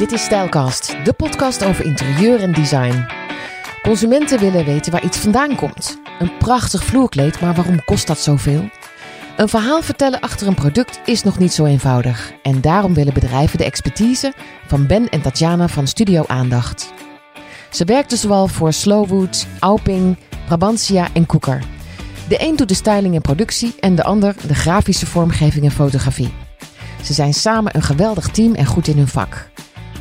Dit is Stijlkast, de podcast over interieur en design. Consumenten willen weten waar iets vandaan komt. Een prachtig vloerkleed, maar waarom kost dat zoveel? Een verhaal vertellen achter een product is nog niet zo eenvoudig. En daarom willen bedrijven de expertise van Ben en Tatjana van Studio Aandacht. Ze werkten zowel voor Slowwood, Auping, Brabantia en Koeker. De een doet de styling en productie en de ander de grafische vormgeving en fotografie. Ze zijn samen een geweldig team en goed in hun vak.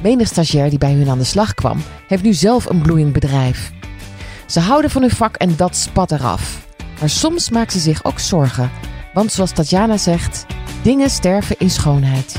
Menig stagiair die bij hun aan de slag kwam, heeft nu zelf een bloeiend bedrijf. Ze houden van hun vak en dat spat eraf. Maar soms maken ze zich ook zorgen. Want zoals Tatjana zegt, dingen sterven in schoonheid.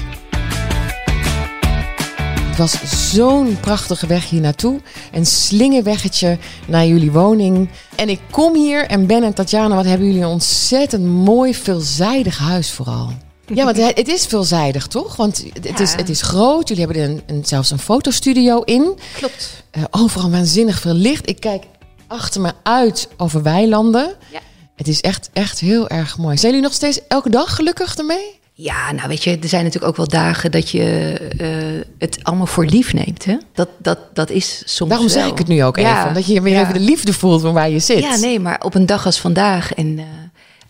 Het was zo'n prachtige weg hier naartoe. Een slingerweggetje naar jullie woning. En ik kom hier en Ben en Tatjana, wat hebben jullie een ontzettend mooi, veelzijdig huis vooral. Ja, want het is veelzijdig, toch? Want het, is, het is groot. Jullie hebben er een, een, zelfs een fotostudio in. Klopt. Uh, overal waanzinnig veel licht. Ik kijk achter me uit over weilanden. Ja. Het is echt, echt heel erg mooi. Zijn jullie nog steeds elke dag gelukkig ermee? Ja, nou weet je, er zijn natuurlijk ook wel dagen dat je uh, het allemaal voor lief neemt. Hè? Dat, dat, dat is soms. Daarom wel. zeg ik het nu ook ja, even. Dat je weer ja. even de liefde voelt van waar je zit. Ja, nee, maar op een dag als vandaag en uh,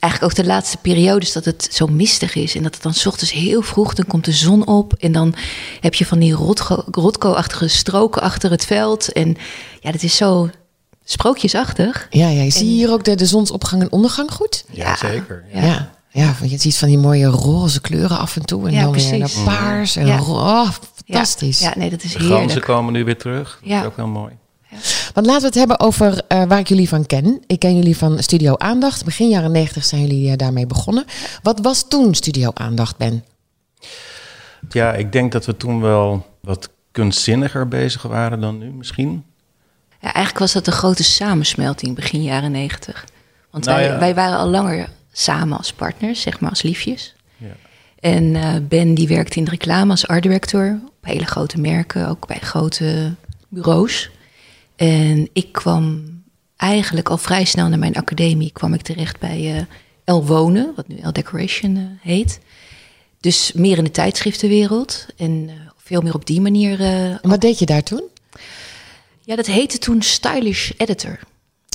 eigenlijk ook de laatste periodes dat het zo mistig is. En dat het dan 's ochtends heel vroeg, dan komt de zon op. En dan heb je van die rotko-achtige stroken achter het veld. En ja, dat is zo sprookjesachtig. Ja, ja je en, zie je hier ook de, de zonsopgang en ondergang goed? Ja, ja zeker. Ja. ja. Ja, want je ziet van die mooie roze kleuren af en toe. En ja, dan precies. weer naar paars en ja. oh, fantastisch. Ja. nee, dat is de heerlijk. ganzen komen nu weer terug. Dat is ook heel mooi. Want laten we het hebben over uh, waar ik jullie van ken. Ik ken jullie van Studio Aandacht. Begin jaren negentig zijn jullie uh, daarmee begonnen. Wat was toen Studio Aandacht, Ben? Ja, ik denk dat we toen wel wat kunstzinniger bezig waren dan nu misschien. Ja, eigenlijk was dat een grote samensmelting begin jaren negentig. Want Nou wij, ja. wij waren al langer samen als partners, zeg maar als liefjes. Ja. En uh, Ben die werkte in de reclame als art director op hele grote merken, ook bij grote bureaus. En ik kwam eigenlijk al vrij snel naar mijn academie, kwam ik terecht bij uh, El Wonen, wat nu El Decoration uh, heet. Dus meer in de tijdschriftenwereld en uh, veel meer op die manier. en wat deed je daar toen? Ja, dat heette toen stylish editor.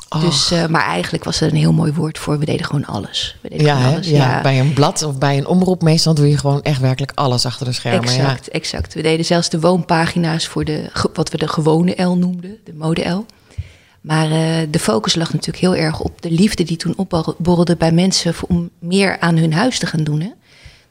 Oh. Dus, uh, maar eigenlijk was er een heel mooi woord voor. We deden gewoon alles. We deden ja, gewoon alles. Ja, ja, bij een blad of bij een omroep meestal doe je gewoon echt werkelijk alles achter de schermen. Exact, ja. exact. We deden zelfs de woonpagina's voor de, wat we de gewone L noemden, de mode L. Maar uh, de focus lag natuurlijk heel erg op de liefde die toen opborrelde bij mensen om meer aan hun huis te gaan doen. Hè?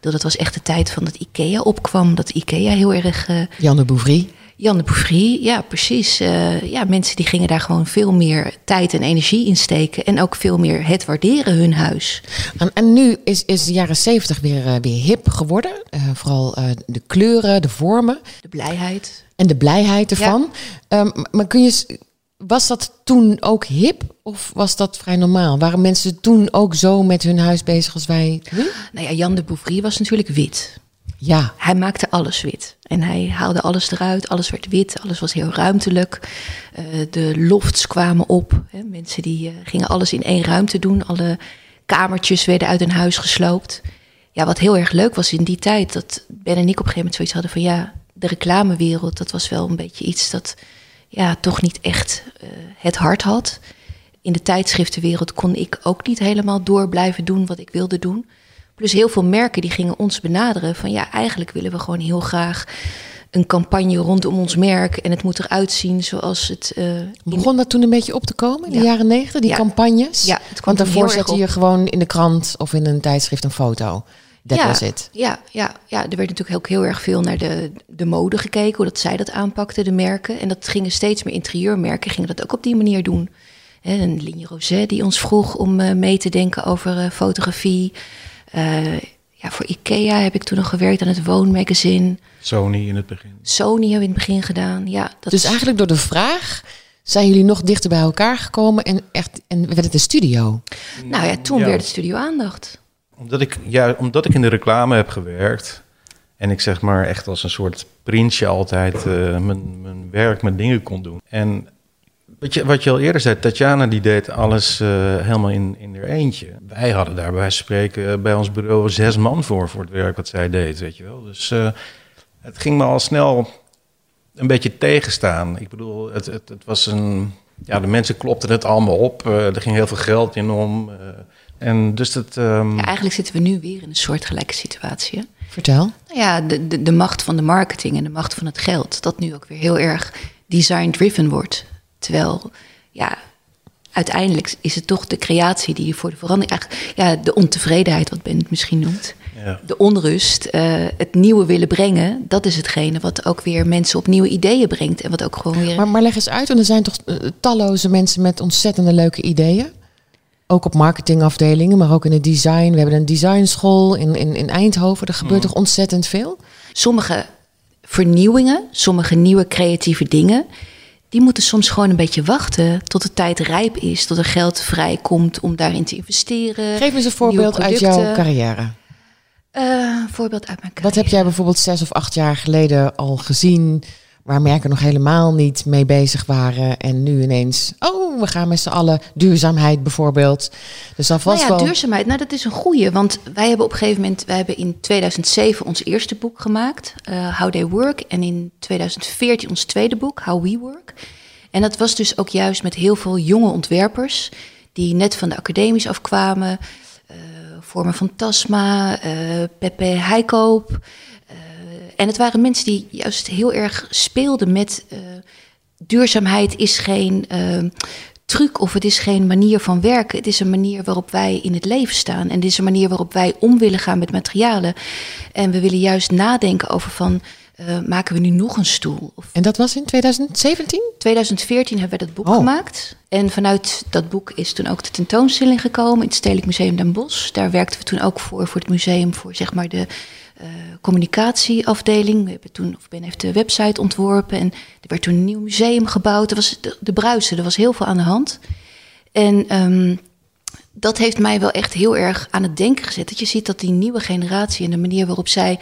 Dat was echt de tijd van dat IKEA opkwam, dat IKEA heel erg... Uh, Jan de Bouvry. Jan de Bouvry, ja, precies. Uh, ja, mensen die gingen daar gewoon veel meer tijd en energie in steken. En ook veel meer het waarderen hun huis. En, en nu is, is de jaren zeventig weer, uh, weer hip geworden. Uh, vooral de kleuren, de vormen. De blijheid. En de blijheid ervan. Ja. Um, maar kun je... Was dat toen ook hip of was dat vrij normaal? Waren mensen toen ook zo met hun huis bezig als wij nu? Nou ja, Jan de Bouvry was natuurlijk wit. Ja. Hij maakte alles wit. En hij haalde alles eruit. Alles werd wit. Alles was heel ruimtelijk. Uh, de lofts kwamen op. Hè. Mensen die uh, gingen alles in één ruimte doen. Alle kamertjes werden uit hun huis gesloopt. Ja, wat heel erg leuk was in die tijd... dat Ben en ik op een gegeven moment zoiets hadden van... ja, de reclamewereld, dat was wel een beetje iets dat... ja, toch niet echt uh, het hart had. In de tijdschriftenwereld kon ik ook niet helemaal door blijven doen wat ik wilde doen... Plus heel veel merken die gingen ons benaderen van ja, eigenlijk willen we gewoon heel graag een campagne rondom ons merk en het moet eruit zien zoals het. Uh, Begon dat toen een beetje op te komen in de ja. jaren negentig, die ja. campagnes? Ja, het Want daarvoor zette je gewoon in de krant of in een tijdschrift een foto. Dat ja, was het. Ja, ja, ja, er werd natuurlijk ook heel erg veel naar de, de mode gekeken, hoe dat zij dat aanpakten, de merken. En dat gingen steeds meer interieurmerken, gingen dat ook op die manier doen. En Ligne Roset die ons vroeg om uh, mee te denken over uh, fotografie. Uh, ja, voor IKEA heb ik toen nog gewerkt aan het Woonmagazine. Sony in het begin. Sony hebben we in het begin gedaan, ja. Dat dus eigenlijk door de vraag zijn jullie nog dichter bij elkaar gekomen en, echt, en werd het een studio? Nou ja, toen ja. werd het studio aandacht. Omdat ik, ja, omdat ik in de reclame heb gewerkt en ik zeg maar echt als een soort prinsje altijd uh, mijn, mijn werk, mijn dingen kon doen. En wat je, wat je al eerder zei, Tatjana die deed alles uh, helemaal in, in haar eentje. Wij hadden daar bij wijze van spreken uh, bij ons bureau zes man voor, voor het werk wat zij deed, weet je wel. Dus uh, het ging me al snel een beetje tegenstaan. Ik bedoel, het, het, het was een. Ja, de mensen klopten het allemaal op. eh, er ging heel veel geld in om. eh, en dus dat. ehm, Ja, eigenlijk zitten we nu weer in een soortgelijke situatie. hè. Vertel. Nou ja, de, de, de macht van de marketing en de macht van het geld, dat nu ook weer heel erg design-driven wordt. Terwijl, ja, uiteindelijk is het toch de creatie die je voor de verandering, eigenlijk, ja, de ontevredenheid, wat Ben het misschien noemt, ja. de onrust, eh, het nieuwe willen brengen, dat is hetgene wat ook weer mensen op nieuwe ideeën brengt en wat ook gewoon weer. Maar, maar leg eens uit, want er zijn toch eh, talloze mensen met ontzettende leuke ideeën. Ook op marketingafdelingen, maar ook in het design. We hebben een designschool in, in, in Eindhoven. Er gebeurt toch ontzettend veel? sommige vernieuwingen, sommige nieuwe creatieve dingen, die moeten soms gewoon een beetje wachten tot de tijd rijp is, tot er geld vrijkomt om daarin te investeren. Geef eens een voorbeeld uit jouw carrière. Eh, voorbeeld uit mijn Wat carrière. heb jij bijvoorbeeld zes of acht jaar geleden al gezien... waar merken nog helemaal niet mee bezig waren... en nu ineens, oh, we gaan met z'n allen duurzaamheid bijvoorbeeld. Dus dat was Nou ja, wel... duurzaamheid, nou dat is een goeie. Want wij hebben op een gegeven moment, wij hebben in 2007 ons eerste boek gemaakt, eh, How They Work. En in 2014 ons tweede boek, How We Work. En dat was dus ook juist met heel veel jonge ontwerpers die net van de academies afkwamen. eh Vormen van Tasma, eh, Pepe Heikoop. En het waren mensen die juist heel erg speelden met eh, duurzaamheid is geen eh, truc of het is geen manier van werken. Het is een manier waarop wij in het leven staan. En het is een manier waarop wij om willen gaan met materialen. En we willen juist nadenken over van, eh, maken we nu nog een stoel? Of En dat was in 2017? 2014 hebben we dat boek Oh. gemaakt. En vanuit dat boek is toen ook de tentoonstelling gekomen in het Stedelijk Museum Den Bosch. Daar werkten we toen ook voor, voor het museum, voor zeg maar de communicatieafdeling. We hebben toen, of Ben heeft de website ontworpen en er werd toen een nieuw museum gebouwd. Er was de, de bruisen, er was heel veel aan de hand. En ehm, dat heeft mij wel echt heel erg aan het denken gezet. Dat je ziet dat die nieuwe generatie en de manier waarop zij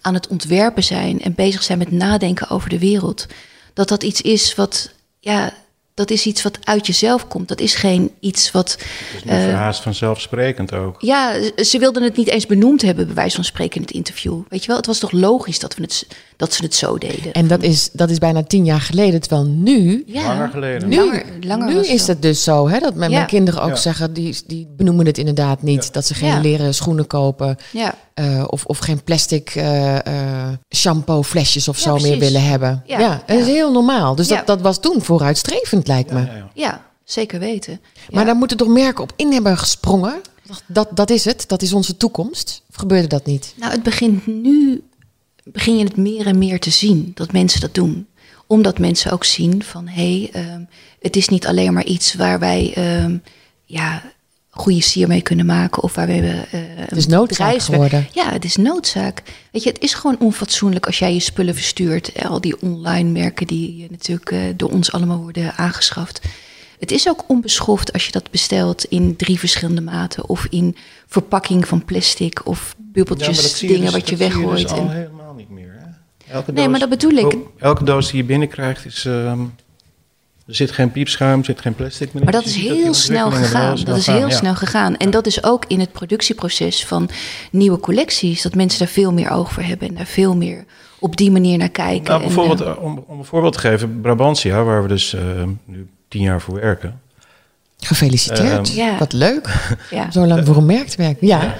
aan het ontwerpen zijn en bezig zijn met nadenken over de wereld, dat dat iets is wat, ja, dat is iets wat uit jezelf komt. Dat is geen iets wat. Het is nu verhaast vanzelfsprekend ook. Ja, ze wilden het niet eens benoemd hebben, bij wijze van spreken in het interview. Weet je wel, het was toch logisch dat, we het, dat ze het zo deden. En dat is, dat is bijna tien jaar geleden. Terwijl nu, ja, Langer geleden. nu, Langer, langer nu is het dus zo. Hè, dat mijn, Ja. mijn kinderen ook Ja. zeggen, die, die benoemen het inderdaad niet. Dat ze geen Ja. leren schoenen kopen. Ja, eh, of, of geen plastic eh, eh, shampoo flesjes of Ja, zo meer willen hebben. Ja, Ja, dat is heel normaal. Dus Ja. dat, dat was toen vooruitstrevend, lijkt me. Ja, ja, ja. ja, zeker weten. Maar Ja. daar moeten toch merken op in hebben gesprongen? Dat, dat, dat is het, dat is onze toekomst. Of gebeurde dat niet? Nou, het begint nu, begin je het meer en meer te zien dat mensen dat doen. Omdat mensen ook zien van, hé, hey, ehm, het is niet alleen maar iets waar wij, ehm, ja, goede sier mee kunnen maken of waar we eh Het is noodzaak geworden. Ja, het is noodzaak. Weet je, het is gewoon onfatsoenlijk als jij je spullen verstuurt. Eh, Al die online merken die eh, natuurlijk eh, door ons allemaal worden aangeschaft. Het is ook onbeschoft als je dat bestelt in drie verschillende maten of in verpakking van plastic of bubbeltjes, dat dingen dus- wat je dat zie weggooit. dus al en- helemaal niet meer. Hè? Elke Nee, maar dat bedoel ik. Oh, elke doos die je binnenkrijgt is... ehm, er zit geen piepschuim, er zit geen plastic meer in. Maar dat is heel snel ontwikkelingen wel gegaan. Dat is heel ja. snel gegaan. En dat is ook in het productieproces van nieuwe collecties. Dat mensen daar veel meer oog voor hebben en daar veel meer op die manier naar kijken. Nou, bijvoorbeeld, eh, om, om een voorbeeld te geven, Brabantia, waar we dus eh, nu tien jaar voor werken. Gefeliciteerd. Ehm, Ja. Wat leuk. ja. Zo lang voor een merk te werken. Ja.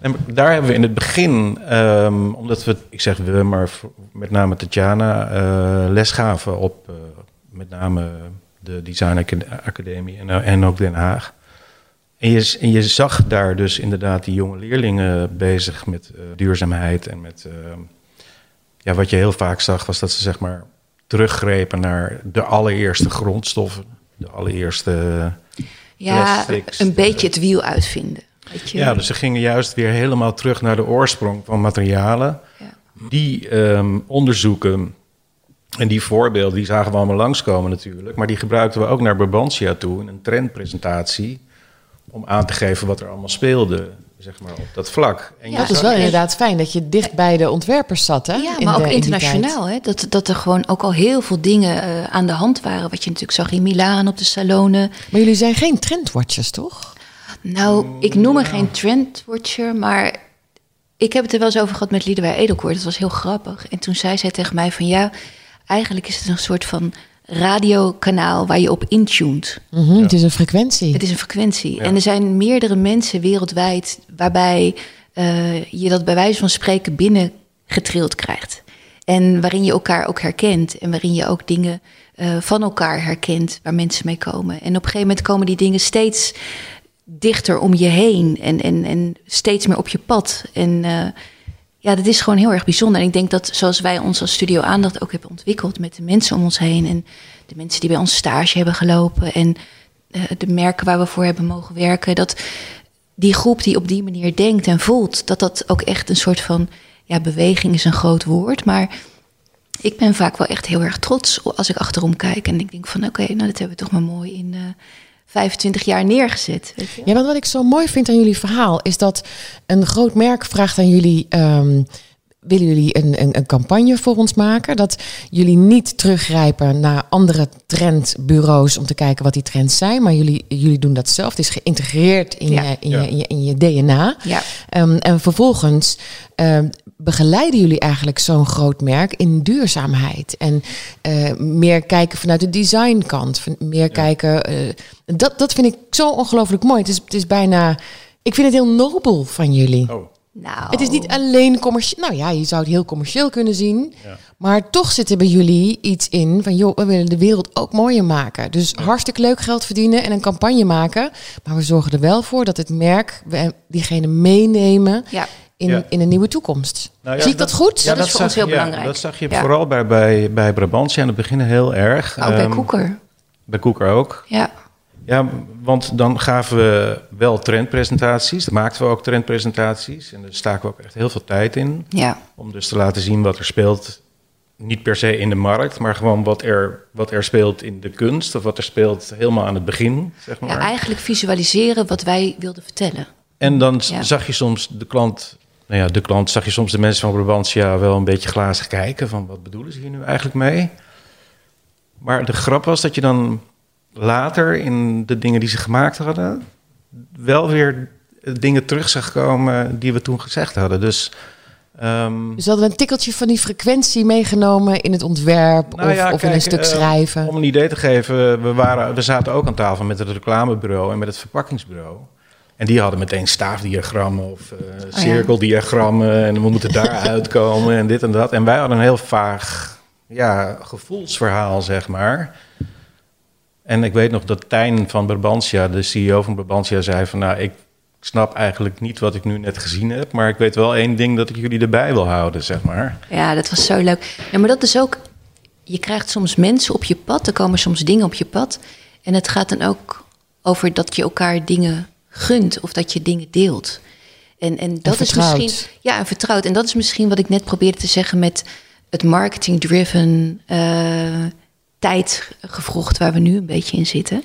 En daar hebben we in het begin, ehm, omdat we, ik zeg we, maar met name Tatjana, eh les gaven op eh, met name de Design Acad- Academie en, eh, en ook Den Haag. En je, en je zag daar dus inderdaad die jonge leerlingen bezig met eh, duurzaamheid en met, ehm, ja, wat je heel vaak zag was dat ze zeg maar teruggrepen naar de allereerste grondstoffen, de allereerste... ja, plastics, een de- beetje het wiel uitvinden. Weet je? Ja, dus ze gingen juist weer helemaal terug naar de oorsprong van materialen. Ja. Die ehm, onderzoeken en die voorbeelden, die zagen we allemaal langskomen natuurlijk. Maar die gebruikten we ook naar Brabantia toe in een trendpresentatie. Om aan te geven wat er allemaal speelde, zeg maar, op dat vlak. En Ja, Dat is wel inderdaad fijn dat je dicht bij de ontwerpers zat. Hè? Ja, in maar de- ook in internationaal. Hè? Dat, dat er gewoon ook al heel veel dingen eh, aan de hand waren. Wat je natuurlijk zag in Milaan op de salonen. Maar jullie zijn geen trendwatchers, toch? Nou, ik noem me geen trendwatcher, maar ik heb het er wel eens over gehad met Liedewij Edelkoort. Dat was heel grappig. En toen zei zij tegen mij van ja, eigenlijk is het een soort van radiokanaal waar je op intuned. Mhm, Het is een frequentie. Het is een frequentie. En er zijn meerdere mensen wereldwijd waarbij eh, je dat bij wijze van spreken binnen getrild krijgt. En waarin je elkaar ook herkent en waarin je ook dingen eh, van elkaar herkent waar mensen mee komen. En op een gegeven moment komen die dingen steeds dichter om je heen en, en, en steeds meer op je pad. En eh, ja, dat is gewoon heel erg bijzonder. En ik denk dat zoals wij ons als studio aandacht ook hebben ontwikkeld met de mensen om ons heen en de mensen die bij ons stage hebben gelopen en eh, de merken waar we voor hebben mogen werken, dat die groep die op die manier denkt en voelt, dat dat ook echt een soort van ja, beweging is een groot woord, maar ik ben vaak wel echt heel erg trots als ik achterom kijk en ik denk van oké, nou dat hebben we toch maar mooi in eh 25 jaar neergezet. Weet je? Ja, want wat ik zo mooi vind aan jullie verhaal is dat een groot merk vraagt aan jullie. ehm, willen jullie een, een, een campagne voor ons maken? Dat jullie niet teruggrijpen naar andere trendbureaus om te kijken wat die trends zijn, maar jullie, jullie doen dat zelf. Het is geïntegreerd in, Ja. je, in, Ja. je, in, je, in je DNA. Ja. Ehm, en vervolgens ehm, begeleiden jullie eigenlijk zo'n groot merk in duurzaamheid. En eh, meer kijken vanuit de designkant. Meer kijken. eh, dat, dat vind ik zo ongelooflijk mooi. Het is, het is bijna. Ik vind het heel nobel van jullie. Oh, Nou, Het is niet alleen commercieel. Nou ja, je zou het heel commercieel kunnen zien. Ja. Maar toch zit er bij jullie iets in van, joh, we willen de wereld ook mooier maken. Dus hartstikke leuk geld verdienen en een campagne maken. Maar we zorgen er wel voor dat het merk, we diegene meenemen ja. In, Ja. in een nieuwe toekomst. Nou ja, Zie ik dat, goed? Ja, dat is voor ons heel belangrijk. Dat zag je vooral bij, bij, bij Brabantia aan het begin heel erg. Ook bij Ehm, Koeker. Bij Koeker ook. Ja. Ja, want dan gaven we wel trendpresentaties. Dan maakten we ook trendpresentaties. En daar staken we ook echt heel veel tijd in. Ja. Om dus te laten zien wat er speelt. Niet per se in de markt, maar gewoon wat er, wat er speelt in de kunst. Of wat er speelt helemaal aan het begin, zeg maar. ja, eigenlijk visualiseren wat wij wilden vertellen. En dan Ja. zag je soms de klant, nou ja, de klant, zag je soms de mensen van Brabantia wel een beetje glazig kijken van wat bedoelen ze hier nu eigenlijk mee? Maar de grap was dat je dan later in de dingen die ze gemaakt hadden, wel weer dingen terug zag komen die we toen gezegd hadden. Dus ehm, Dus hadden we een tikkeltje van die frequentie meegenomen in het ontwerp Nou of, ja, of in een stuk eh, schrijven. Om een idee te geven, we, waren, we zaten ook aan tafel met het reclamebureau en met het verpakkingsbureau. En die hadden meteen staafdiagrammen of eh, ja. cirkeldiagrammen en we moeten daar uitkomen en dit en dat. En wij hadden een heel vaag ja, gevoelsverhaal, zeg maar. En ik weet nog dat Tijn van Brabantia, de CEO van Brabantia, zei van... nou, ik snap eigenlijk niet wat ik nu net gezien heb... maar ik weet wel één ding dat ik jullie erbij wil houden, zeg maar. Ja, dat was zo leuk. Ja, maar dat is ook. Je krijgt soms mensen op je pad, er komen soms dingen op je pad. En het gaat dan ook over dat je elkaar dingen gunt of dat je dingen deelt. En, en dat is misschien. Ja, en vertrouwd. En dat is misschien wat ik net probeerde te zeggen met het marketing-driven eh tijdgevrocht waar we nu een beetje in zitten.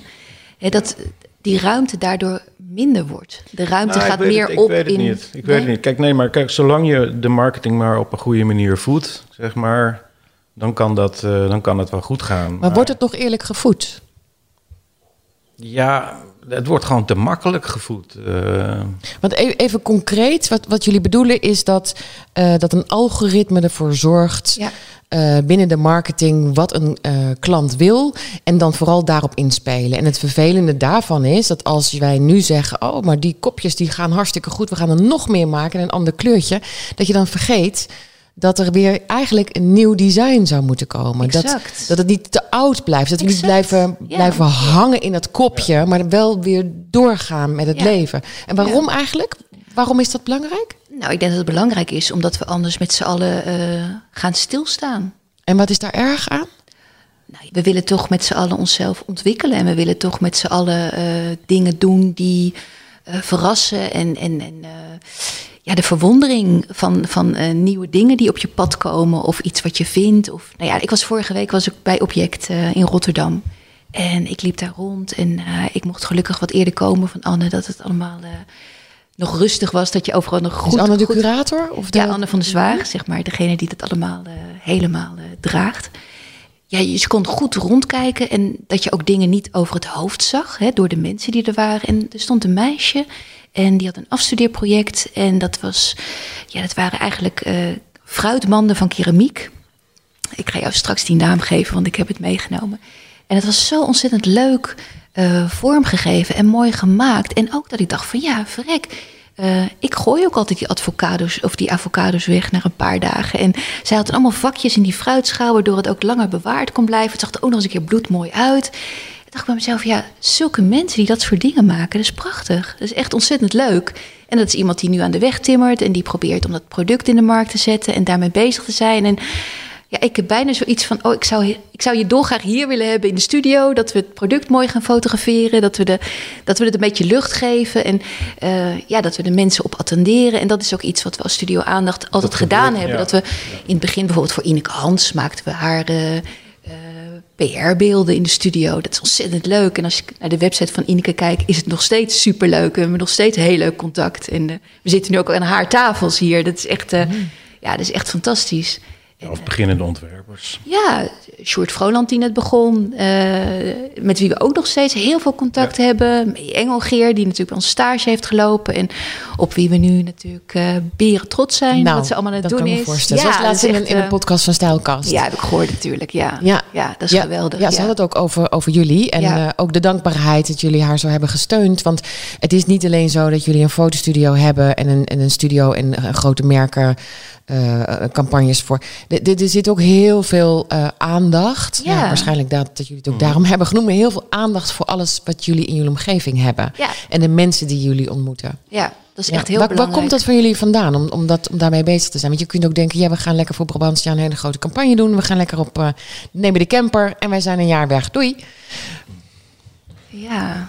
Hè, dat die ruimte daardoor minder wordt. De ruimte Nou, gaat meer het, ik op weet het in. Niet. Ik weet het niet. Kijk, nee, maar kijk, zolang je de marketing maar op een goede manier voedt, zeg maar, dan kan dat, eh, dan kan het wel goed gaan. maar wordt het nog eerlijk gevoed? Ja, het wordt gewoon te makkelijk gevoed. eh. Want e- even concreet, wat, wat jullie bedoelen is dat, eh, dat een algoritme ervoor zorgt Ja. eh, binnen de marketing wat een eh, klant wil en dan vooral daarop inspelen. En het vervelende daarvan is dat als wij nu zeggen, oh, maar die kopjes die gaan hartstikke goed, we gaan er nog meer maken en een ander kleurtje, dat je dan vergeet dat er weer eigenlijk een nieuw design zou moeten komen. Dat, Exact. dat het niet te oud blijft, dat we niet blijven, ja. blijven hangen in dat kopje, maar wel weer doorgaan met het Ja. leven. En waarom eigenlijk? Waarom is dat belangrijk? Nou, ik denk dat het belangrijk is omdat we anders met z'n allen eh, gaan stilstaan. En wat is daar erg aan? Nou, we willen toch met z'n allen onszelf ontwikkelen en we willen toch met z'n allen eh, dingen doen die eh, verrassen en, en, en eh, ja, de verwondering van, van eh, nieuwe dingen die op je pad komen of iets wat je vindt. Of, nou ja, ik was vorige week was ik bij Object eh, in Rotterdam en ik liep daar rond en eh, ik mocht gelukkig wat eerder komen van Anne dat het allemaal nog rustig was, dat je overal nog goed is Anne de goed- curator? Of de... ja, Anne van der Zwaag, zeg maar, degene die dat allemaal helemaal draagt. Ja, je je kon goed rondkijken en dat je ook dingen niet over het hoofd zag, hè, door de mensen die er waren. En er stond een meisje en die had een afstudeerproject en dat was, ja, dat waren eigenlijk eh, fruitmanden van keramiek. ik ga jou straks die naam geven, want ik heb het meegenomen. En het was zo ontzettend leuk uh, vormgegeven en mooi gemaakt. En ook dat ik dacht van ja, verrek. Uh, ik gooi ook altijd die avocados of die avocados weg na een paar dagen. En zij had allemaal vakjes in die fruitschaal, waardoor het ook langer bewaard kon blijven. Het zag er ook nog eens een keer bloedmooi uit. Ik dacht bij mezelf, ja, zulke mensen die dat soort dingen maken, dat is prachtig. Dat is echt ontzettend leuk. En dat is iemand die nu aan de weg timmert en die probeert om dat product in de markt te zetten en daarmee bezig te zijn. En ja, ik heb bijna zoiets van, oh, ik zou, ik zou je dolgraag hier willen hebben in de studio. Dat we het product mooi gaan fotograferen. Dat we, de, dat we het een beetje lucht geven. En uh, ja, dat we de mensen op attenderen. En dat is ook iets wat we als studio aandacht altijd gedaan hebben. Dat we in het begin bijvoorbeeld voor Ineke Hans maakten we haar... Uh, PR-beelden in de studio. Dat is ontzettend leuk. En als je naar de website van Ineke kijkt, is het nog steeds superleuk. We hebben nog steeds heel leuk contact. En uh, we zitten nu ook aan haar tafels hier. Dat is echt, uh, mm. ja, dat is echt fantastisch of beginnende ontwerpers. Ja, Sjoerd Vroland die net begon. Uh, met wie we ook nog steeds heel veel contact hebben. Engelgeer, die natuurlijk al stage heeft gelopen. En op wie we nu natuurlijk uh, beren trots zijn. Nou, wat ze allemaal aan het doen is. Voorstellen. Ja, Zoals laatst in, in een podcast van Stijlkast. Ja, heb ik gehoord natuurlijk. Ja, ja. ja dat is geweldig. Ja, ze hadden het ook over, over jullie. En uh, ook de dankbaarheid dat jullie haar zo hebben gesteund. Want het is niet alleen zo dat jullie een fotostudio hebben. En een, en een studio en grote merken uh, campagnes voor. Er zit ook heel veel uh, aandacht. Ja. waarschijnlijk dat, dat jullie het ook mm. daarom hebben genoemd. Maar heel veel aandacht voor alles wat jullie in jullie omgeving hebben. Ja. En de mensen die jullie ontmoeten. Ja, dat is echt heel waar, belangrijk. Waar komt dat van jullie vandaan om, om, dat, om daarmee bezig te zijn? Want je kunt ook denken, ja, we gaan lekker voor Brabantia een hele grote campagne doen. We gaan lekker op, uh, nemen de camper en wij zijn een jaar weg. Doei. Ja,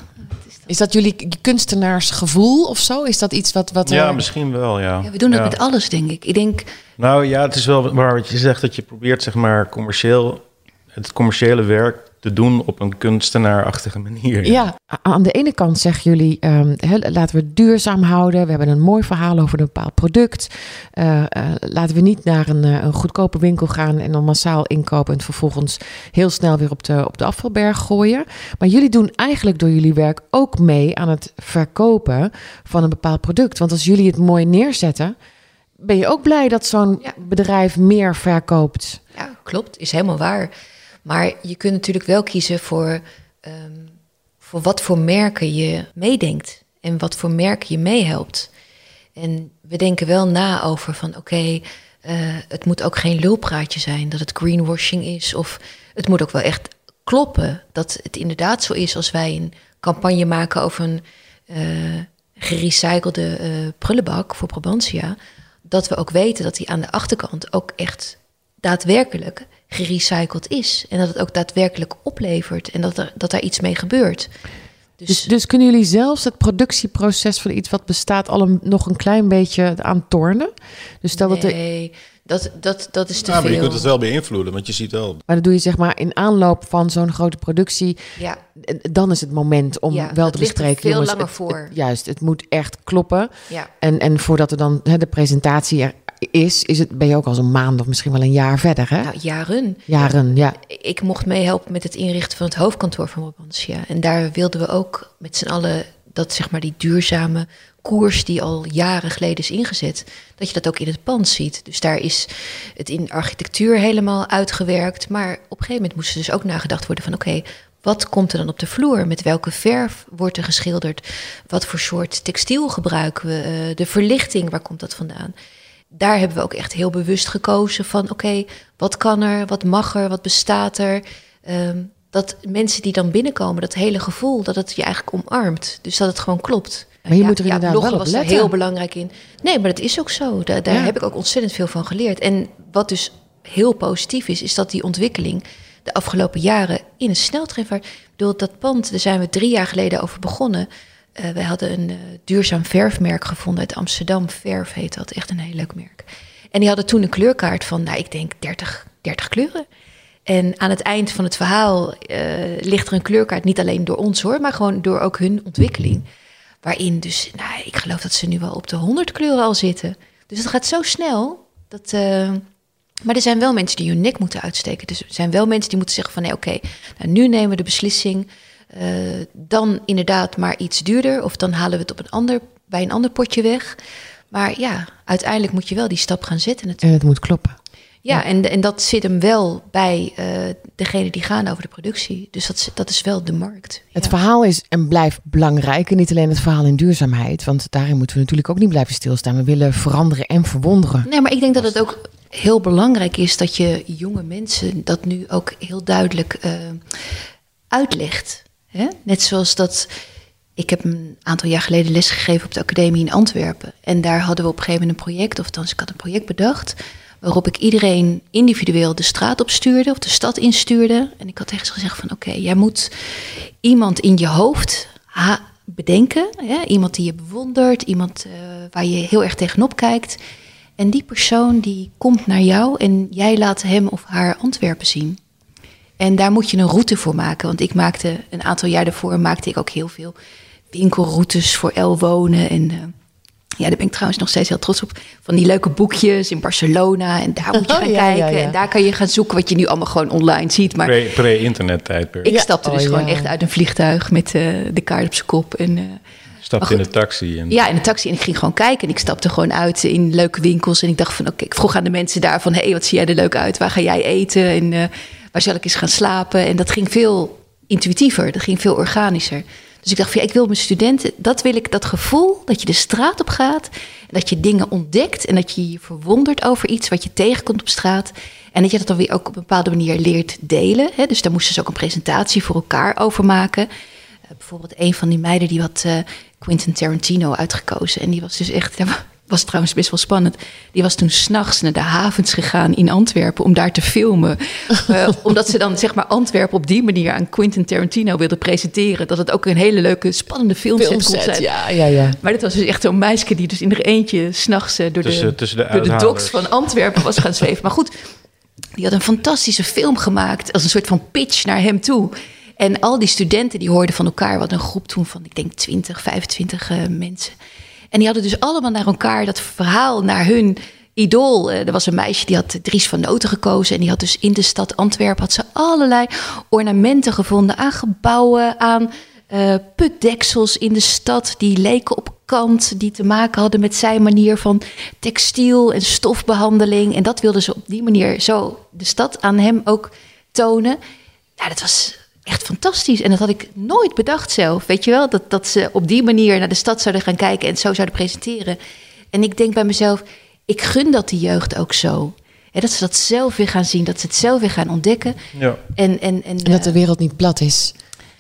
is dat jullie kunstenaarsgevoel of zo? Is dat iets wat... wat ja, misschien wel, ja. ja we doen het met alles, denk ik. Ik denk... Nou ja, het is wel waar wat je zegt, dat je probeert zeg maar commercieel... het commerciële werk te doen op een kunstenaarachtige manier. Ja, aan de ene kant zeggen jullie, um, laten we het duurzaam houden. We hebben een mooi verhaal over een bepaald product. Uh, uh, laten we niet naar een, uh, een, goedkope winkel gaan en dan massaal inkopen en vervolgens heel snel weer op de, op de afvalberg gooien. Maar jullie doen eigenlijk door jullie werk ook mee aan het verkopen van een bepaald product. Want als jullie het mooi neerzetten, ben je ook blij dat zo'n ja. bedrijf meer verkoopt. Ja, klopt. Is helemaal waar. Maar je kunt natuurlijk wel kiezen voor, um, voor wat voor merken je meedenkt en wat voor merken je meehelpt. En we denken wel na over van oké, uh, het moet ook geen lulpraatje zijn dat het greenwashing is. Of het moet ook wel echt kloppen dat het inderdaad zo is als wij een campagne maken over een uh, gerecyclede uh, prullenbak voor Probantia. Dat we ook weten dat die aan de achterkant ook echt daadwerkelijk gerecycled is. En dat het ook daadwerkelijk oplevert en dat er, dat daar iets mee gebeurt. Dus, dus, dus kunnen jullie zelfs het productieproces van iets wat bestaat al een, nog een klein beetje aan tornen? Dus stel nee, dat er... dat, dat, dat is te ja, veel. Maar je kunt het wel beïnvloeden, want je ziet wel. Maar dat doe je zeg maar in aanloop van zo'n grote productie. Ja. Dan is het moment om ja, wel te bespreken. veel jongens, langer het, voor. Het, juist, het moet echt kloppen. Ja. En, en voordat er dan hè, de presentatie er is, is het, ben je ook al zo'n maand of misschien wel een jaar verder, hè? Nou, jaren. Jaren, ja. Ik mocht meehelpen met het inrichten van het hoofdkantoor van Robantia. En daar wilden we ook met z'n allen dat, zeg maar, die duurzame koers die al jaren geleden is ingezet, dat je dat ook in het pand ziet. Dus daar is het in architectuur helemaal uitgewerkt. Maar op een gegeven moment moest er dus ook nagedacht worden van oké, wat komt er dan op de vloer? Met welke verf wordt er geschilderd? Wat voor soort textiel gebruiken we? Uh, de verlichting, waar komt dat vandaan? Daar hebben we ook echt heel bewust gekozen van oké, wat kan er, wat mag er, wat bestaat er. Um, dat mensen die dan binnenkomen, dat hele gevoel, dat het je eigenlijk omarmt. Dus dat het gewoon klopt. Maar je ja, moet er inderdaad ja, wel op was heel belangrijk in. Nee, maar dat is ook zo. Daar, daar heb ik ook ontzettend veel van geleerd. En wat dus heel positief is, is dat die ontwikkeling de afgelopen jaren in een sneltreinvaart... Ik bedoel, dat pand, daar zijn we drie jaar geleden over begonnen... Uh, wij hadden een uh, duurzaam verfmerk gevonden uit Amsterdam. Verf heet dat, echt een heel leuk merk. En die hadden toen een kleurkaart van, nou, ik denk 30, 30 kleuren. En aan het eind van het verhaal uh, ligt er een kleurkaart, niet alleen door ons hoor, maar gewoon door ook hun ontwikkeling. Waarin dus, nou, ik geloof dat ze nu wel op de 100 kleuren al zitten. Dus het gaat zo snel. Dat, maar er zijn wel mensen die hun nek moeten uitsteken. Dus er zijn wel mensen die moeten zeggen van, nee, oké, nou, nu nemen we de beslissing uh, dan inderdaad maar iets duurder. Of dan halen we het op een ander, bij een ander potje weg. Maar ja, uiteindelijk moet je wel die stap gaan zetten. En het moet kloppen. Ja, en, en dat zit hem wel bij uh, degene die gaan over de productie. Dus dat, dat is wel de markt. Het ja. verhaal is en blijft belangrijk. En niet alleen het verhaal in duurzaamheid. Want daarin moeten we natuurlijk ook niet blijven stilstaan. We willen veranderen en verwonderen. Nee, maar ik denk dat het ook heel belangrijk is dat je jonge mensen dat nu ook heel duidelijk uh, uitlegt. Net zoals dat. Ik heb een aantal jaar geleden lesgegeven op de academie in Antwerpen. En daar hadden we op een gegeven moment een project, of althans, ik had een project bedacht. Waarop ik iedereen individueel de straat opstuurde of de stad instuurde. En ik had tegen ze gezegd: van oké, jij moet iemand in je hoofd bedenken. Iemand die je bewondert, iemand uh, waar je heel erg tegenop kijkt. En die persoon die komt naar jou en jij laat hem of haar Antwerpen zien. En daar moet je een route voor maken. Want ik maakte een aantal jaar daarvoor maakte ik ook heel veel winkelroutes voor El Wonen. En uh, ja, daar ben ik trouwens nog steeds heel trots op. Van die leuke boekjes in Barcelona. En daar moet je gaan Oh, ja, kijken. ja, ja. En daar kan je gaan zoeken wat je nu allemaal gewoon online ziet. Maar Pre- Pre-internet tijdperk. ik Ja, stapte oh, dus gewoon ja. echt uit een vliegtuig met eh, de kaart op zijn kop. En eh, Stapte in de taxi. En ja, in de taxi. En ik ging gewoon kijken. En ik stapte gewoon uit in leuke winkels. En ik dacht van, oké, ik vroeg aan de mensen daar van... hé, hey, wat zie jij er leuk uit? Waar ga jij eten? En eh, waar zal ik eens gaan slapen? En dat ging veel intuïtiever. Dat ging veel organischer. Dus ik dacht van, ja, ik wil mijn studenten... dat wil ik, dat gevoel dat je de straat op gaat... dat je dingen ontdekt... en dat je je verwondert over iets wat je tegenkomt op straat... en dat je dat dan weer ook op een bepaalde manier leert delen. Hè? Dus daar moesten ze ook een presentatie voor elkaar over maken... Uh, bijvoorbeeld een van die meiden die had uh, Quentin Tarantino uitgekozen. En die was dus echt, was trouwens best wel spannend. Die was toen s'nachts naar de havens gegaan in Antwerpen om daar te filmen. uh, omdat ze dan zeg maar Antwerpen op die manier aan Quentin Tarantino wilde presenteren. Dat het ook een hele leuke, spannende filmset, Filmset, kon zijn. ja, ja, ja. Maar dat was dus echt zo'n meisje die dus in er eentje s'nachts uh, door, Tussen- de, tussen de door de uithalers. docks van Antwerpen was gaan zweven. Maar goed, die had een fantastische film gemaakt als een soort van pitch naar hem toe. En al die studenten die hoorden van elkaar, wat een groep toen van, ik denk 20, 25 uh, mensen. En die hadden dus allemaal naar elkaar dat verhaal, naar hun idool. Uh, er was een meisje die had Dries van Noten gekozen. En die had dus in de stad Antwerpen had ze allerlei ornamenten gevonden aan gebouwen, aan uh, putdeksels in de stad. Die leken op kant, die te maken hadden met zijn manier van textiel en stofbehandeling. En dat wilden ze op die manier zo de stad aan hem ook tonen. Ja, dat was echt fantastisch. En dat had ik nooit bedacht zelf. Weet je wel, dat, dat ze op die manier naar de stad zouden gaan kijken en het zo zouden presenteren. En ik denk bij mezelf, ik gun dat die jeugd ook zo. Ja, dat ze dat zelf weer gaan zien, dat ze het zelf weer gaan ontdekken. Ja. En, en, en, En dat de wereld niet plat is.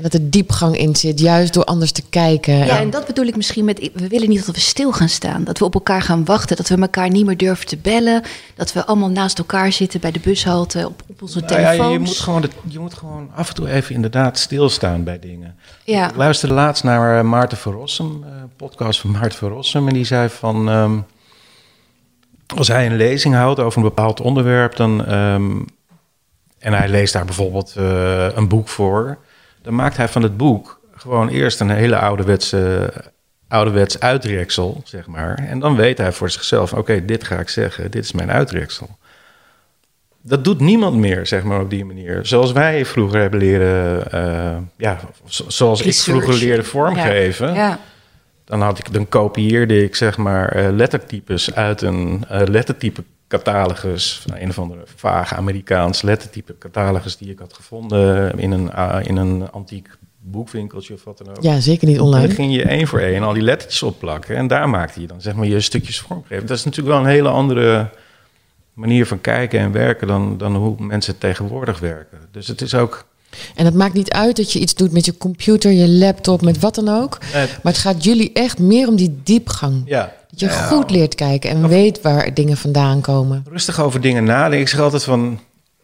En dat er diepgang in zit, juist door anders te kijken. Ja, en dat bedoel ik misschien met... We willen niet dat we stil gaan staan. Dat we op elkaar gaan wachten. Dat we elkaar niet meer durven te bellen. Dat we allemaal naast elkaar zitten bij de bushalte op, op onze Nou ja, telefoons. je, moet gewoon de- je moet gewoon af en toe even inderdaad stilstaan bij dingen. Ja. Ik luisterde laatst naar eh, Maarten van Rossum, eh, podcast van Maarten van Rossum. En die zei van, ehm, als hij een lezing houdt over een bepaald onderwerp, dan, ehm, en hij leest daar bijvoorbeeld eh, een boek voor, dan maakt hij van het boek gewoon eerst een hele ouderwetse, ouderwets uitreksel, zeg maar. En dan weet hij voor zichzelf, oké, dit ga ik zeggen, dit is mijn uitreksel. Dat doet niemand meer, zeg maar, op die manier. Zoals wij vroeger hebben leren, eh, ja, zo- zoals ik vroeger leerde vormgeven. Ja. Dan, had ik, dan kopieerde ik zeg maar eh, lettertypes uit een eh, lettertype catalogus. Een of andere vage Amerikaans lettertype catalogus die ik had gevonden in een, ah, in een antiek boekwinkeltje of wat dan ook. Ja, zeker niet En online. dan ging je één voor één al die lettertjes opplakken. En daar maakte je dan zeg maar je stukjes vormgeven. Dat is natuurlijk wel een hele andere manier van kijken en werken dan, dan hoe mensen tegenwoordig werken. Dus het is ook... En het maakt niet uit dat je iets doet met je computer, je laptop, met wat dan ook. Maar het gaat jullie echt meer om die diepgang. ja, Dat je goed leert kijken en weet waar dingen vandaan komen. rustig over dingen nadenken. Ik zeg altijd van,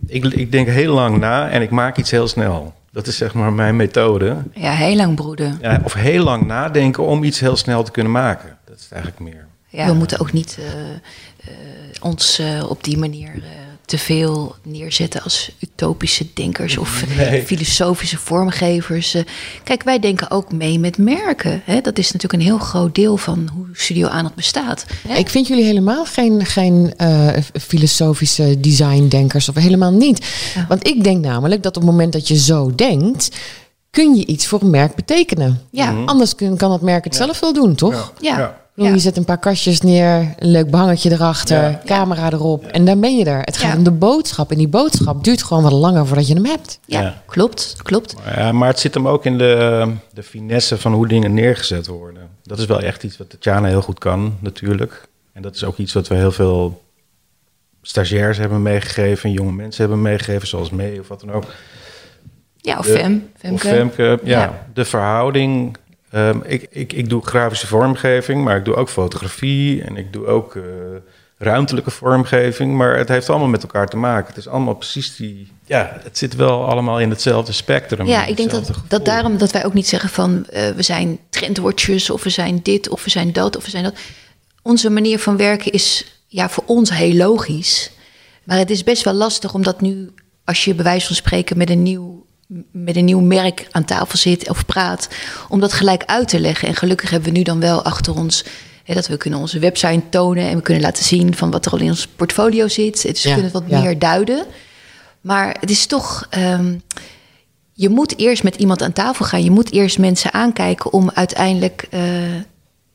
ik, ik denk heel lang na en ik maak iets heel snel. Dat is zeg maar mijn methode. ja, heel lang broeden. Ja, of heel lang nadenken om iets heel snel te kunnen maken. Dat is eigenlijk meer. Ja. We moeten ook niet eh, eh, ons eh, op die manier eh, te veel neerzetten als utopische denkers of Nee. filosofische vormgevers. Eh, kijk, wij denken ook mee met merken. Hè? Dat is natuurlijk een heel groot deel van hoe Studio Aandacht bestaat. Hè? Ik vind jullie helemaal geen, geen eh, filosofische designdenkers of helemaal niet. Ja. Want ik denk namelijk dat op het moment dat je zo denkt, kun je iets voor een merk betekenen. Ja. Anders kun, kan dat merk het zelf wel doen, toch? Ja. Bedoel, Ja. Je zet een paar kastjes neer, een leuk behangetje erachter, Ja. camera erop en dan ben je er. Het gaat Ja. om de boodschap en die boodschap duurt gewoon wat langer voordat je hem hebt. Ja, Ja. klopt, klopt. Maar, ja, maar het zit hem ook in de, de finesse van hoe dingen neergezet worden. Dat is wel echt iets wat Tatjana heel goed kan, natuurlijk. En dat is ook iets wat we heel veel stagiairs hebben meegegeven, jonge mensen hebben meegegeven, zoals mee of wat dan ook. Ja, of De- Fem. Femke. Of Femke, ja. Ja. De verhouding. Ehm, ik, ik, ik doe grafische vormgeving, maar ik doe ook fotografie en ik doe ook eh, ruimtelijke vormgeving. Maar het heeft allemaal met elkaar te maken. Het is allemaal precies die. Ja, het zit wel allemaal in hetzelfde spectrum. Ja, ik denk dat, dat daarom dat wij ook niet zeggen van eh, we zijn trendwatchers of we zijn dit of we zijn dat of we zijn dat. Onze manier van werken is ja, voor ons heel logisch. Maar het is best wel lastig omdat nu, als je bij wijze van spreken met een nieuw, met een nieuw merk aan tafel zit of praat, om dat gelijk uit te leggen. En gelukkig hebben we nu dan wel achter ons hè, dat we kunnen onze website tonen en we kunnen laten zien van wat er al in ons portfolio zit. Dus we Ja, kunnen het wat ja. meer duiden. Maar het is toch. ehm, je moet eerst met iemand aan tafel gaan. Je moet eerst mensen aankijken om uiteindelijk eh,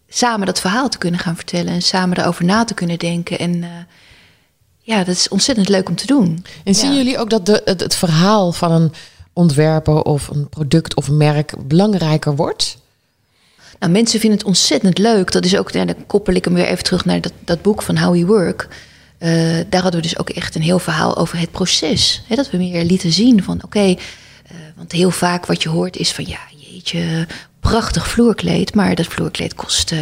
samen dat verhaal te kunnen gaan vertellen. En samen erover na te kunnen denken. En eh, ja, dat is ontzettend leuk om te doen. En zien jullie ook dat de, het, het verhaal van een ontwerper of een product of merk belangrijker wordt? Nou, mensen vinden het ontzettend leuk. Dat is ook, ja, dan koppel ik hem weer even terug naar dat, dat boek van How We Work. Eh, daar hadden we dus ook echt een heel verhaal over het proces. Hè, dat we meer lieten zien van oké, eh, want heel vaak wat je hoort is van ja, jeetje, prachtig vloerkleed, maar dat vloerkleed kost eh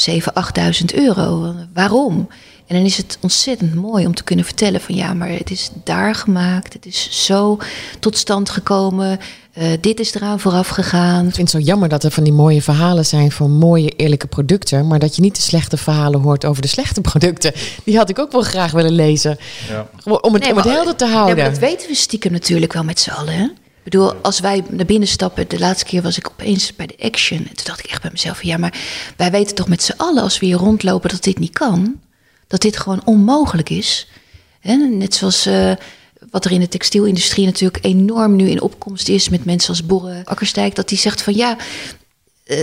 7.000, 8.000 euro. Waarom? En dan is het ontzettend mooi om te kunnen vertellen van ja, maar het is daar gemaakt, het is zo tot stand gekomen, eh, dit is eraan vooraf gegaan. Ik vind het zo jammer dat er van die mooie verhalen zijn voor mooie, eerlijke producten. Maar dat je niet de slechte verhalen hoort over de slechte producten. Die had ik ook wel graag willen lezen. Ja. Gewoon Om het, Nee, om het maar- helder te houden. maar dat weten we stiekem natuurlijk wel met z'n allen. Hè? Ik bedoel, als wij naar binnen stappen, de laatste keer was ik opeens bij de Action. En toen dacht ik echt bij mezelf: van, ja, maar wij weten toch met z'n allen als we hier rondlopen dat dit niet kan. Dat dit gewoon onmogelijk is. Net zoals eh, wat er in de textielindustrie natuurlijk enorm nu in opkomst is met mensen als Borre Akkerstijk. Dat die zegt van ja, eh,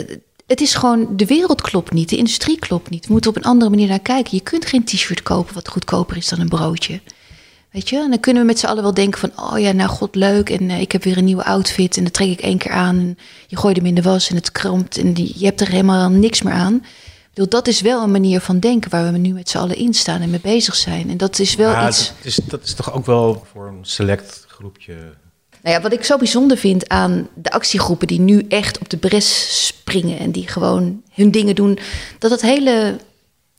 het is gewoon, de wereld klopt niet, de industrie klopt niet. We moeten op een andere manier naar kijken. Je kunt geen t-shirt kopen wat goedkoper is dan een broodje. Weet je, en dan kunnen we met z'n allen wel denken van, oh ja, nou god leuk en eh, ik heb weer een nieuwe outfit en dat trek ik één keer aan. En je gooit hem in de was en het krampt en die, je hebt er helemaal niks meer aan. Dat is wel een manier van denken waar we nu met z'n allen in staan en mee bezig zijn. En dat is wel Ja, iets. dat, is, dat is toch ook wel voor een select groepje. Nou ja, wat ik zo bijzonder vind aan de actiegroepen die nu echt op de bres springen en die gewoon hun dingen doen, dat het hele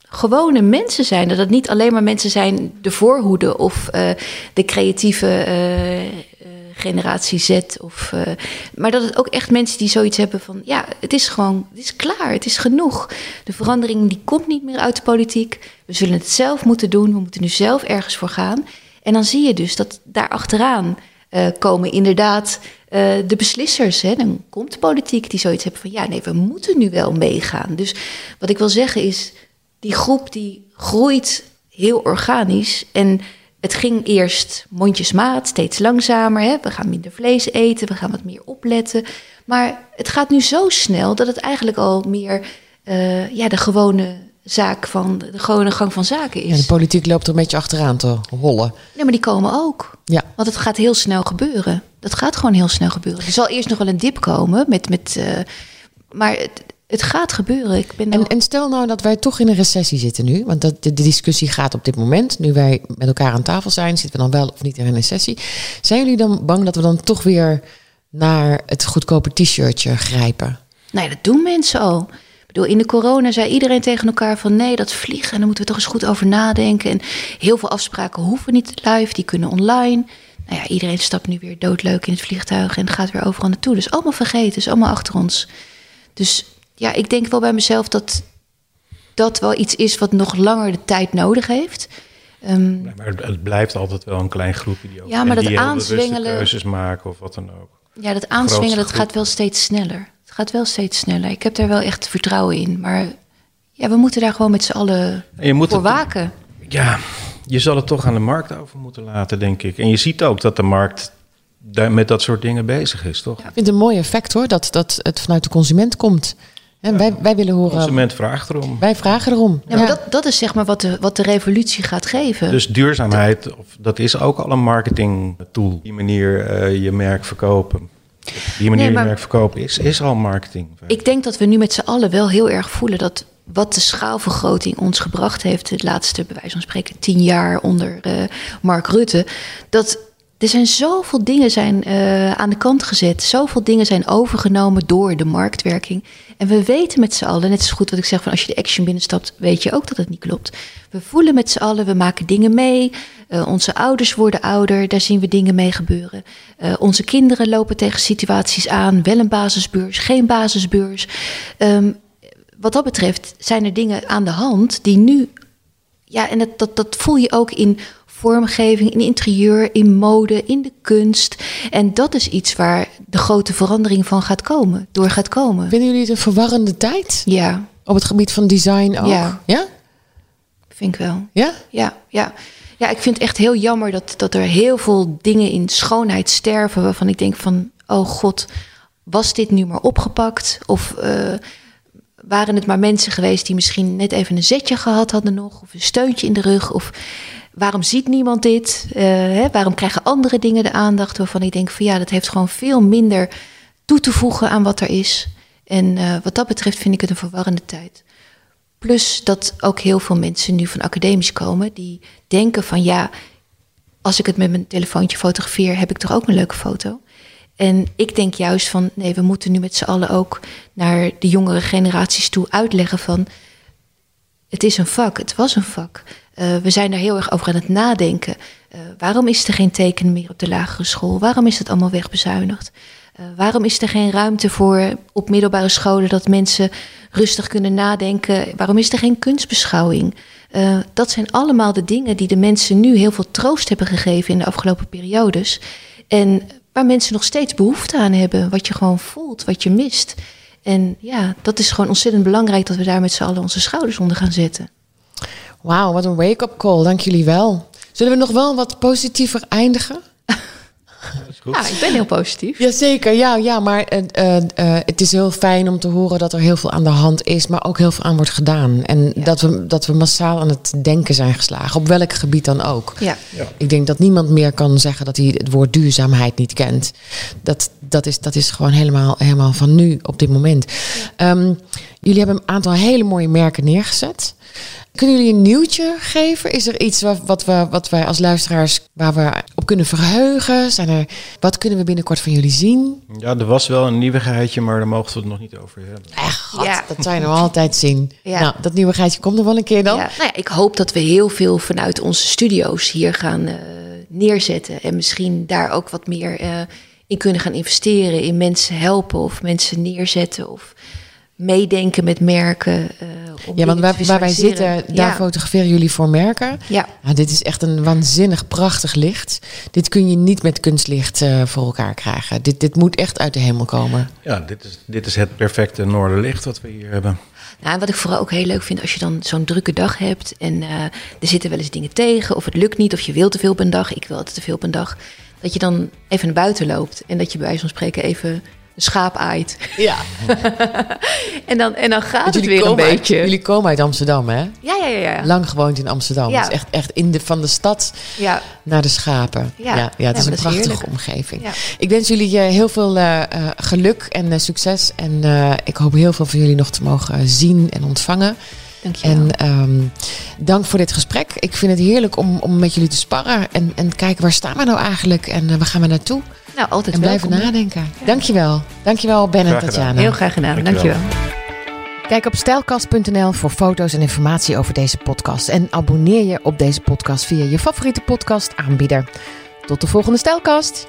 gewone mensen zijn. Dat het niet alleen maar mensen zijn, de voorhoede of eh, de creatieve eh, generatie Z. Of, eh, maar dat het ook echt mensen die zoiets hebben van, ja, het is gewoon, het is klaar, het is genoeg. De verandering die komt niet meer uit de politiek. We zullen het zelf moeten doen, we moeten nu zelf ergens voor gaan. En dan zie je dus dat daar achteraan eh, komen inderdaad eh, de beslissers. Hè. Dan komt de politiek die zoiets hebben van ja, nee, we moeten nu wel meegaan. Dus wat ik wil zeggen is, die groep die groeit heel organisch. En het ging eerst mondjesmaat, steeds langzamer. Hè. We gaan minder vlees eten, we gaan wat meer opletten. Maar het gaat nu zo snel dat het eigenlijk al meer eh, ja, de gewone zaak van de gewone gang van zaken is. Ja, de politiek loopt er een beetje achteraan te hollen. Nee, maar die komen ook. Ja. Want het gaat heel snel gebeuren. Dat gaat gewoon heel snel gebeuren. Er zal eerst nog wel een dip komen. Met, met, eh, maar het, het gaat gebeuren. Ik ben En, en stel nou dat wij toch in een recessie zitten nu. Want dat, de, de discussie gaat op dit moment. Nu wij met elkaar aan tafel zijn, zitten we dan wel of niet in een recessie. Zijn jullie dan bang dat we dan toch weer naar het goedkope t-shirtje grijpen? Nee, dat doen mensen al. Ik bedoel, in de corona zei iedereen tegen elkaar van nee, dat vliegen. En daar moeten we toch eens goed over nadenken. En heel veel afspraken hoeven niet live, die kunnen online. Nou ja, iedereen stapt nu weer doodleuk in het vliegtuig en gaat weer overal naartoe. Dus allemaal vergeten, dus allemaal achter ons. Dus ja, ik denk wel bij mezelf dat dat wel iets is wat nog langer de tijd nodig heeft. Ehm, Maar het blijft altijd wel een klein groepje die ook Ja, maar dat aanzwengelen- keuzes maken of wat dan ook. Ja, dat aanswingen, dat gaat wel steeds sneller. Het gaat wel steeds sneller. Ik heb daar wel echt vertrouwen in. Maar ja, we moeten daar gewoon met z'n allen En je moet voor het- waken. Ja, je zal het toch aan de markt over moeten laten, denk ik. En je ziet ook dat de markt daar met dat soort dingen bezig is, toch? Ik vind het een mooi effect hoor, dat, dat het vanuit de consument komt. En wij, wij willen De horen. consument vraagt erom. Wij vragen erom. Ja, maar dat, dat is zeg maar wat de, wat de revolutie gaat geven. Dus duurzaamheid, of, dat is ook al een marketing tool. Die manier eh, je merk verkopen. Die manier Nee, maar- je merk verkopen is, is al marketing. Ik denk dat we nu met z'n allen wel heel erg voelen dat wat de schaalvergroting ons gebracht heeft, het laatste, bij wijze van spreken, tien jaar onder eh, Mark Rutte, dat er zijn zoveel dingen zijn eh, aan de kant gezet, zoveel dingen zijn overgenomen door de marktwerking. En we weten met z'n allen, net zo goed wat ik zeg van als je de action binnenstapt, weet je ook dat het niet klopt. We voelen met z'n allen, we maken dingen mee. Eh, onze ouders worden ouder, daar zien we dingen mee gebeuren. Eh, onze kinderen lopen tegen situaties aan, wel een basisbeurs, geen basisbeurs. Ehm, wat dat betreft zijn er dingen aan de hand die nu. Ja, en dat, dat, dat voel je ook in vormgeving, in interieur, in mode, in de kunst. En dat is iets waar de grote verandering van gaat komen, door gaat komen. Vinden jullie het een verwarrende tijd? Ja, Op het gebied van design ook? Ja. Ja? vind ik wel. Ja? Ja, ja. ja, ik vind het echt heel jammer dat, dat er heel veel dingen in schoonheid sterven waarvan ik denk van, oh god, was dit nu maar opgepakt? Of eh, waren het maar mensen geweest die misschien net even een zetje gehad hadden nog, of een steuntje in de rug? Of waarom ziet niemand dit? Eh, hè, waarom krijgen andere dingen de aandacht waarvan ik denk van ja, dat heeft gewoon veel minder toe te voegen aan wat er is. En eh, wat dat betreft vind ik het een verwarrende tijd. Plus dat ook heel veel mensen nu van academisch komen die denken van ja, als ik het met mijn telefoontje fotografeer, heb ik toch ook een leuke foto. En ik denk juist van nee, we moeten nu met z'n allen ook naar de jongere generaties toe uitleggen van het is een vak, het was een vak. Eh, we zijn daar heel erg over aan het nadenken. Eh, waarom is er geen teken meer op de lagere school? Waarom is het allemaal wegbezuinigd? Eh, waarom is er geen ruimte voor op middelbare scholen dat mensen rustig kunnen nadenken? Waarom is er geen kunstbeschouwing? Dat zijn allemaal de dingen die de mensen nu heel veel troost hebben gegeven in de afgelopen periodes. En waar mensen nog steeds behoefte aan hebben, wat je gewoon voelt, wat je mist. En ja, dat is gewoon ontzettend belangrijk dat we daar met z'n allen onze schouders onder gaan zetten. Wauw, wat een wake-up call. Dank jullie wel. Zullen we nog wel wat positiever eindigen? Ja, ik ben heel positief. Jazeker, ja, ja maar eh, eh, eh, het is heel fijn om te horen dat er heel veel aan de hand is, maar ook heel veel aan wordt gedaan. En Ja. dat, we, dat we massaal aan het denken zijn geslagen, op welk gebied dan ook. Ja, Ik denk dat niemand meer kan zeggen dat hij het woord duurzaamheid niet kent. Dat, dat, is, dat is gewoon helemaal, helemaal van nu op dit moment. Ehm, jullie hebben een aantal hele mooie merken neergezet. Kunnen jullie een nieuwtje geven? Is er iets wat, wat, we, wat wij als luisteraars waar we op kunnen verheugen? Zijn er, wat kunnen we binnenkort van jullie zien? Ja, er was wel een nieuwigheidje, maar daar mogen we het nog niet over hebben. Echt, God, Ja. dat zou je nog altijd zien. Ja. Nou, dat nieuwe geitje komt er wel een keer dan. Ja, nou ja, ik hoop dat we heel veel vanuit onze studio's hier gaan eh, neerzetten. En misschien daar ook wat meer eh, in kunnen gaan investeren. In mensen helpen of mensen neerzetten. Of meedenken met merken. eh, om Ja, want waar, waar wij zitten, daar ja. fotograferen jullie voor merken. Ja, Ja, dit is echt een waanzinnig prachtig licht. Dit kun je niet met kunstlicht eh, voor elkaar krijgen. Dit, dit moet echt uit de hemel komen. Ja, dit is, dit is het perfecte noorderlicht wat we hier hebben. Nou, en wat ik vooral ook heel leuk vind als je dan zo'n drukke dag hebt en eh, er zitten wel eens dingen tegen of het lukt niet of je wil te veel op een dag, ik wil altijd te veel op een dag, dat je dan even naar buiten loopt en dat je bij wijze van spreken even schaap aait. Ja, En dan, en dan gaat het weer een uit, beetje. jullie komen uit Amsterdam, hè? Ja, ja, ja, ja. Lang gewoond in Amsterdam. Ja. Dus echt, echt in de, van de stad ja. naar de schapen. Ja. Ja, ja, het is een is prachtige heerlijk. omgeving. Ik wens jullie eh, heel veel eh, eh, geluk en succes. En ik hoop heel veel van jullie nog te mogen zien en ontvangen. Dankjewel. En ehm, dank voor dit gesprek. Ik vind het heerlijk om, om met jullie te sparren en, en kijken waar staan we nou eigenlijk en waar gaan we naartoe. Nou, altijd En blijven welkom. nadenken. Dankjewel. Dankjewel Ben en. Tatjana. Heel graag gedaan. Dankjewel. Dankjewel. Kijk op stijlkast.nl voor foto's en informatie over deze podcast. En abonneer je op deze podcast via je favoriete podcast aanbieder. Tot de volgende Stijlkast.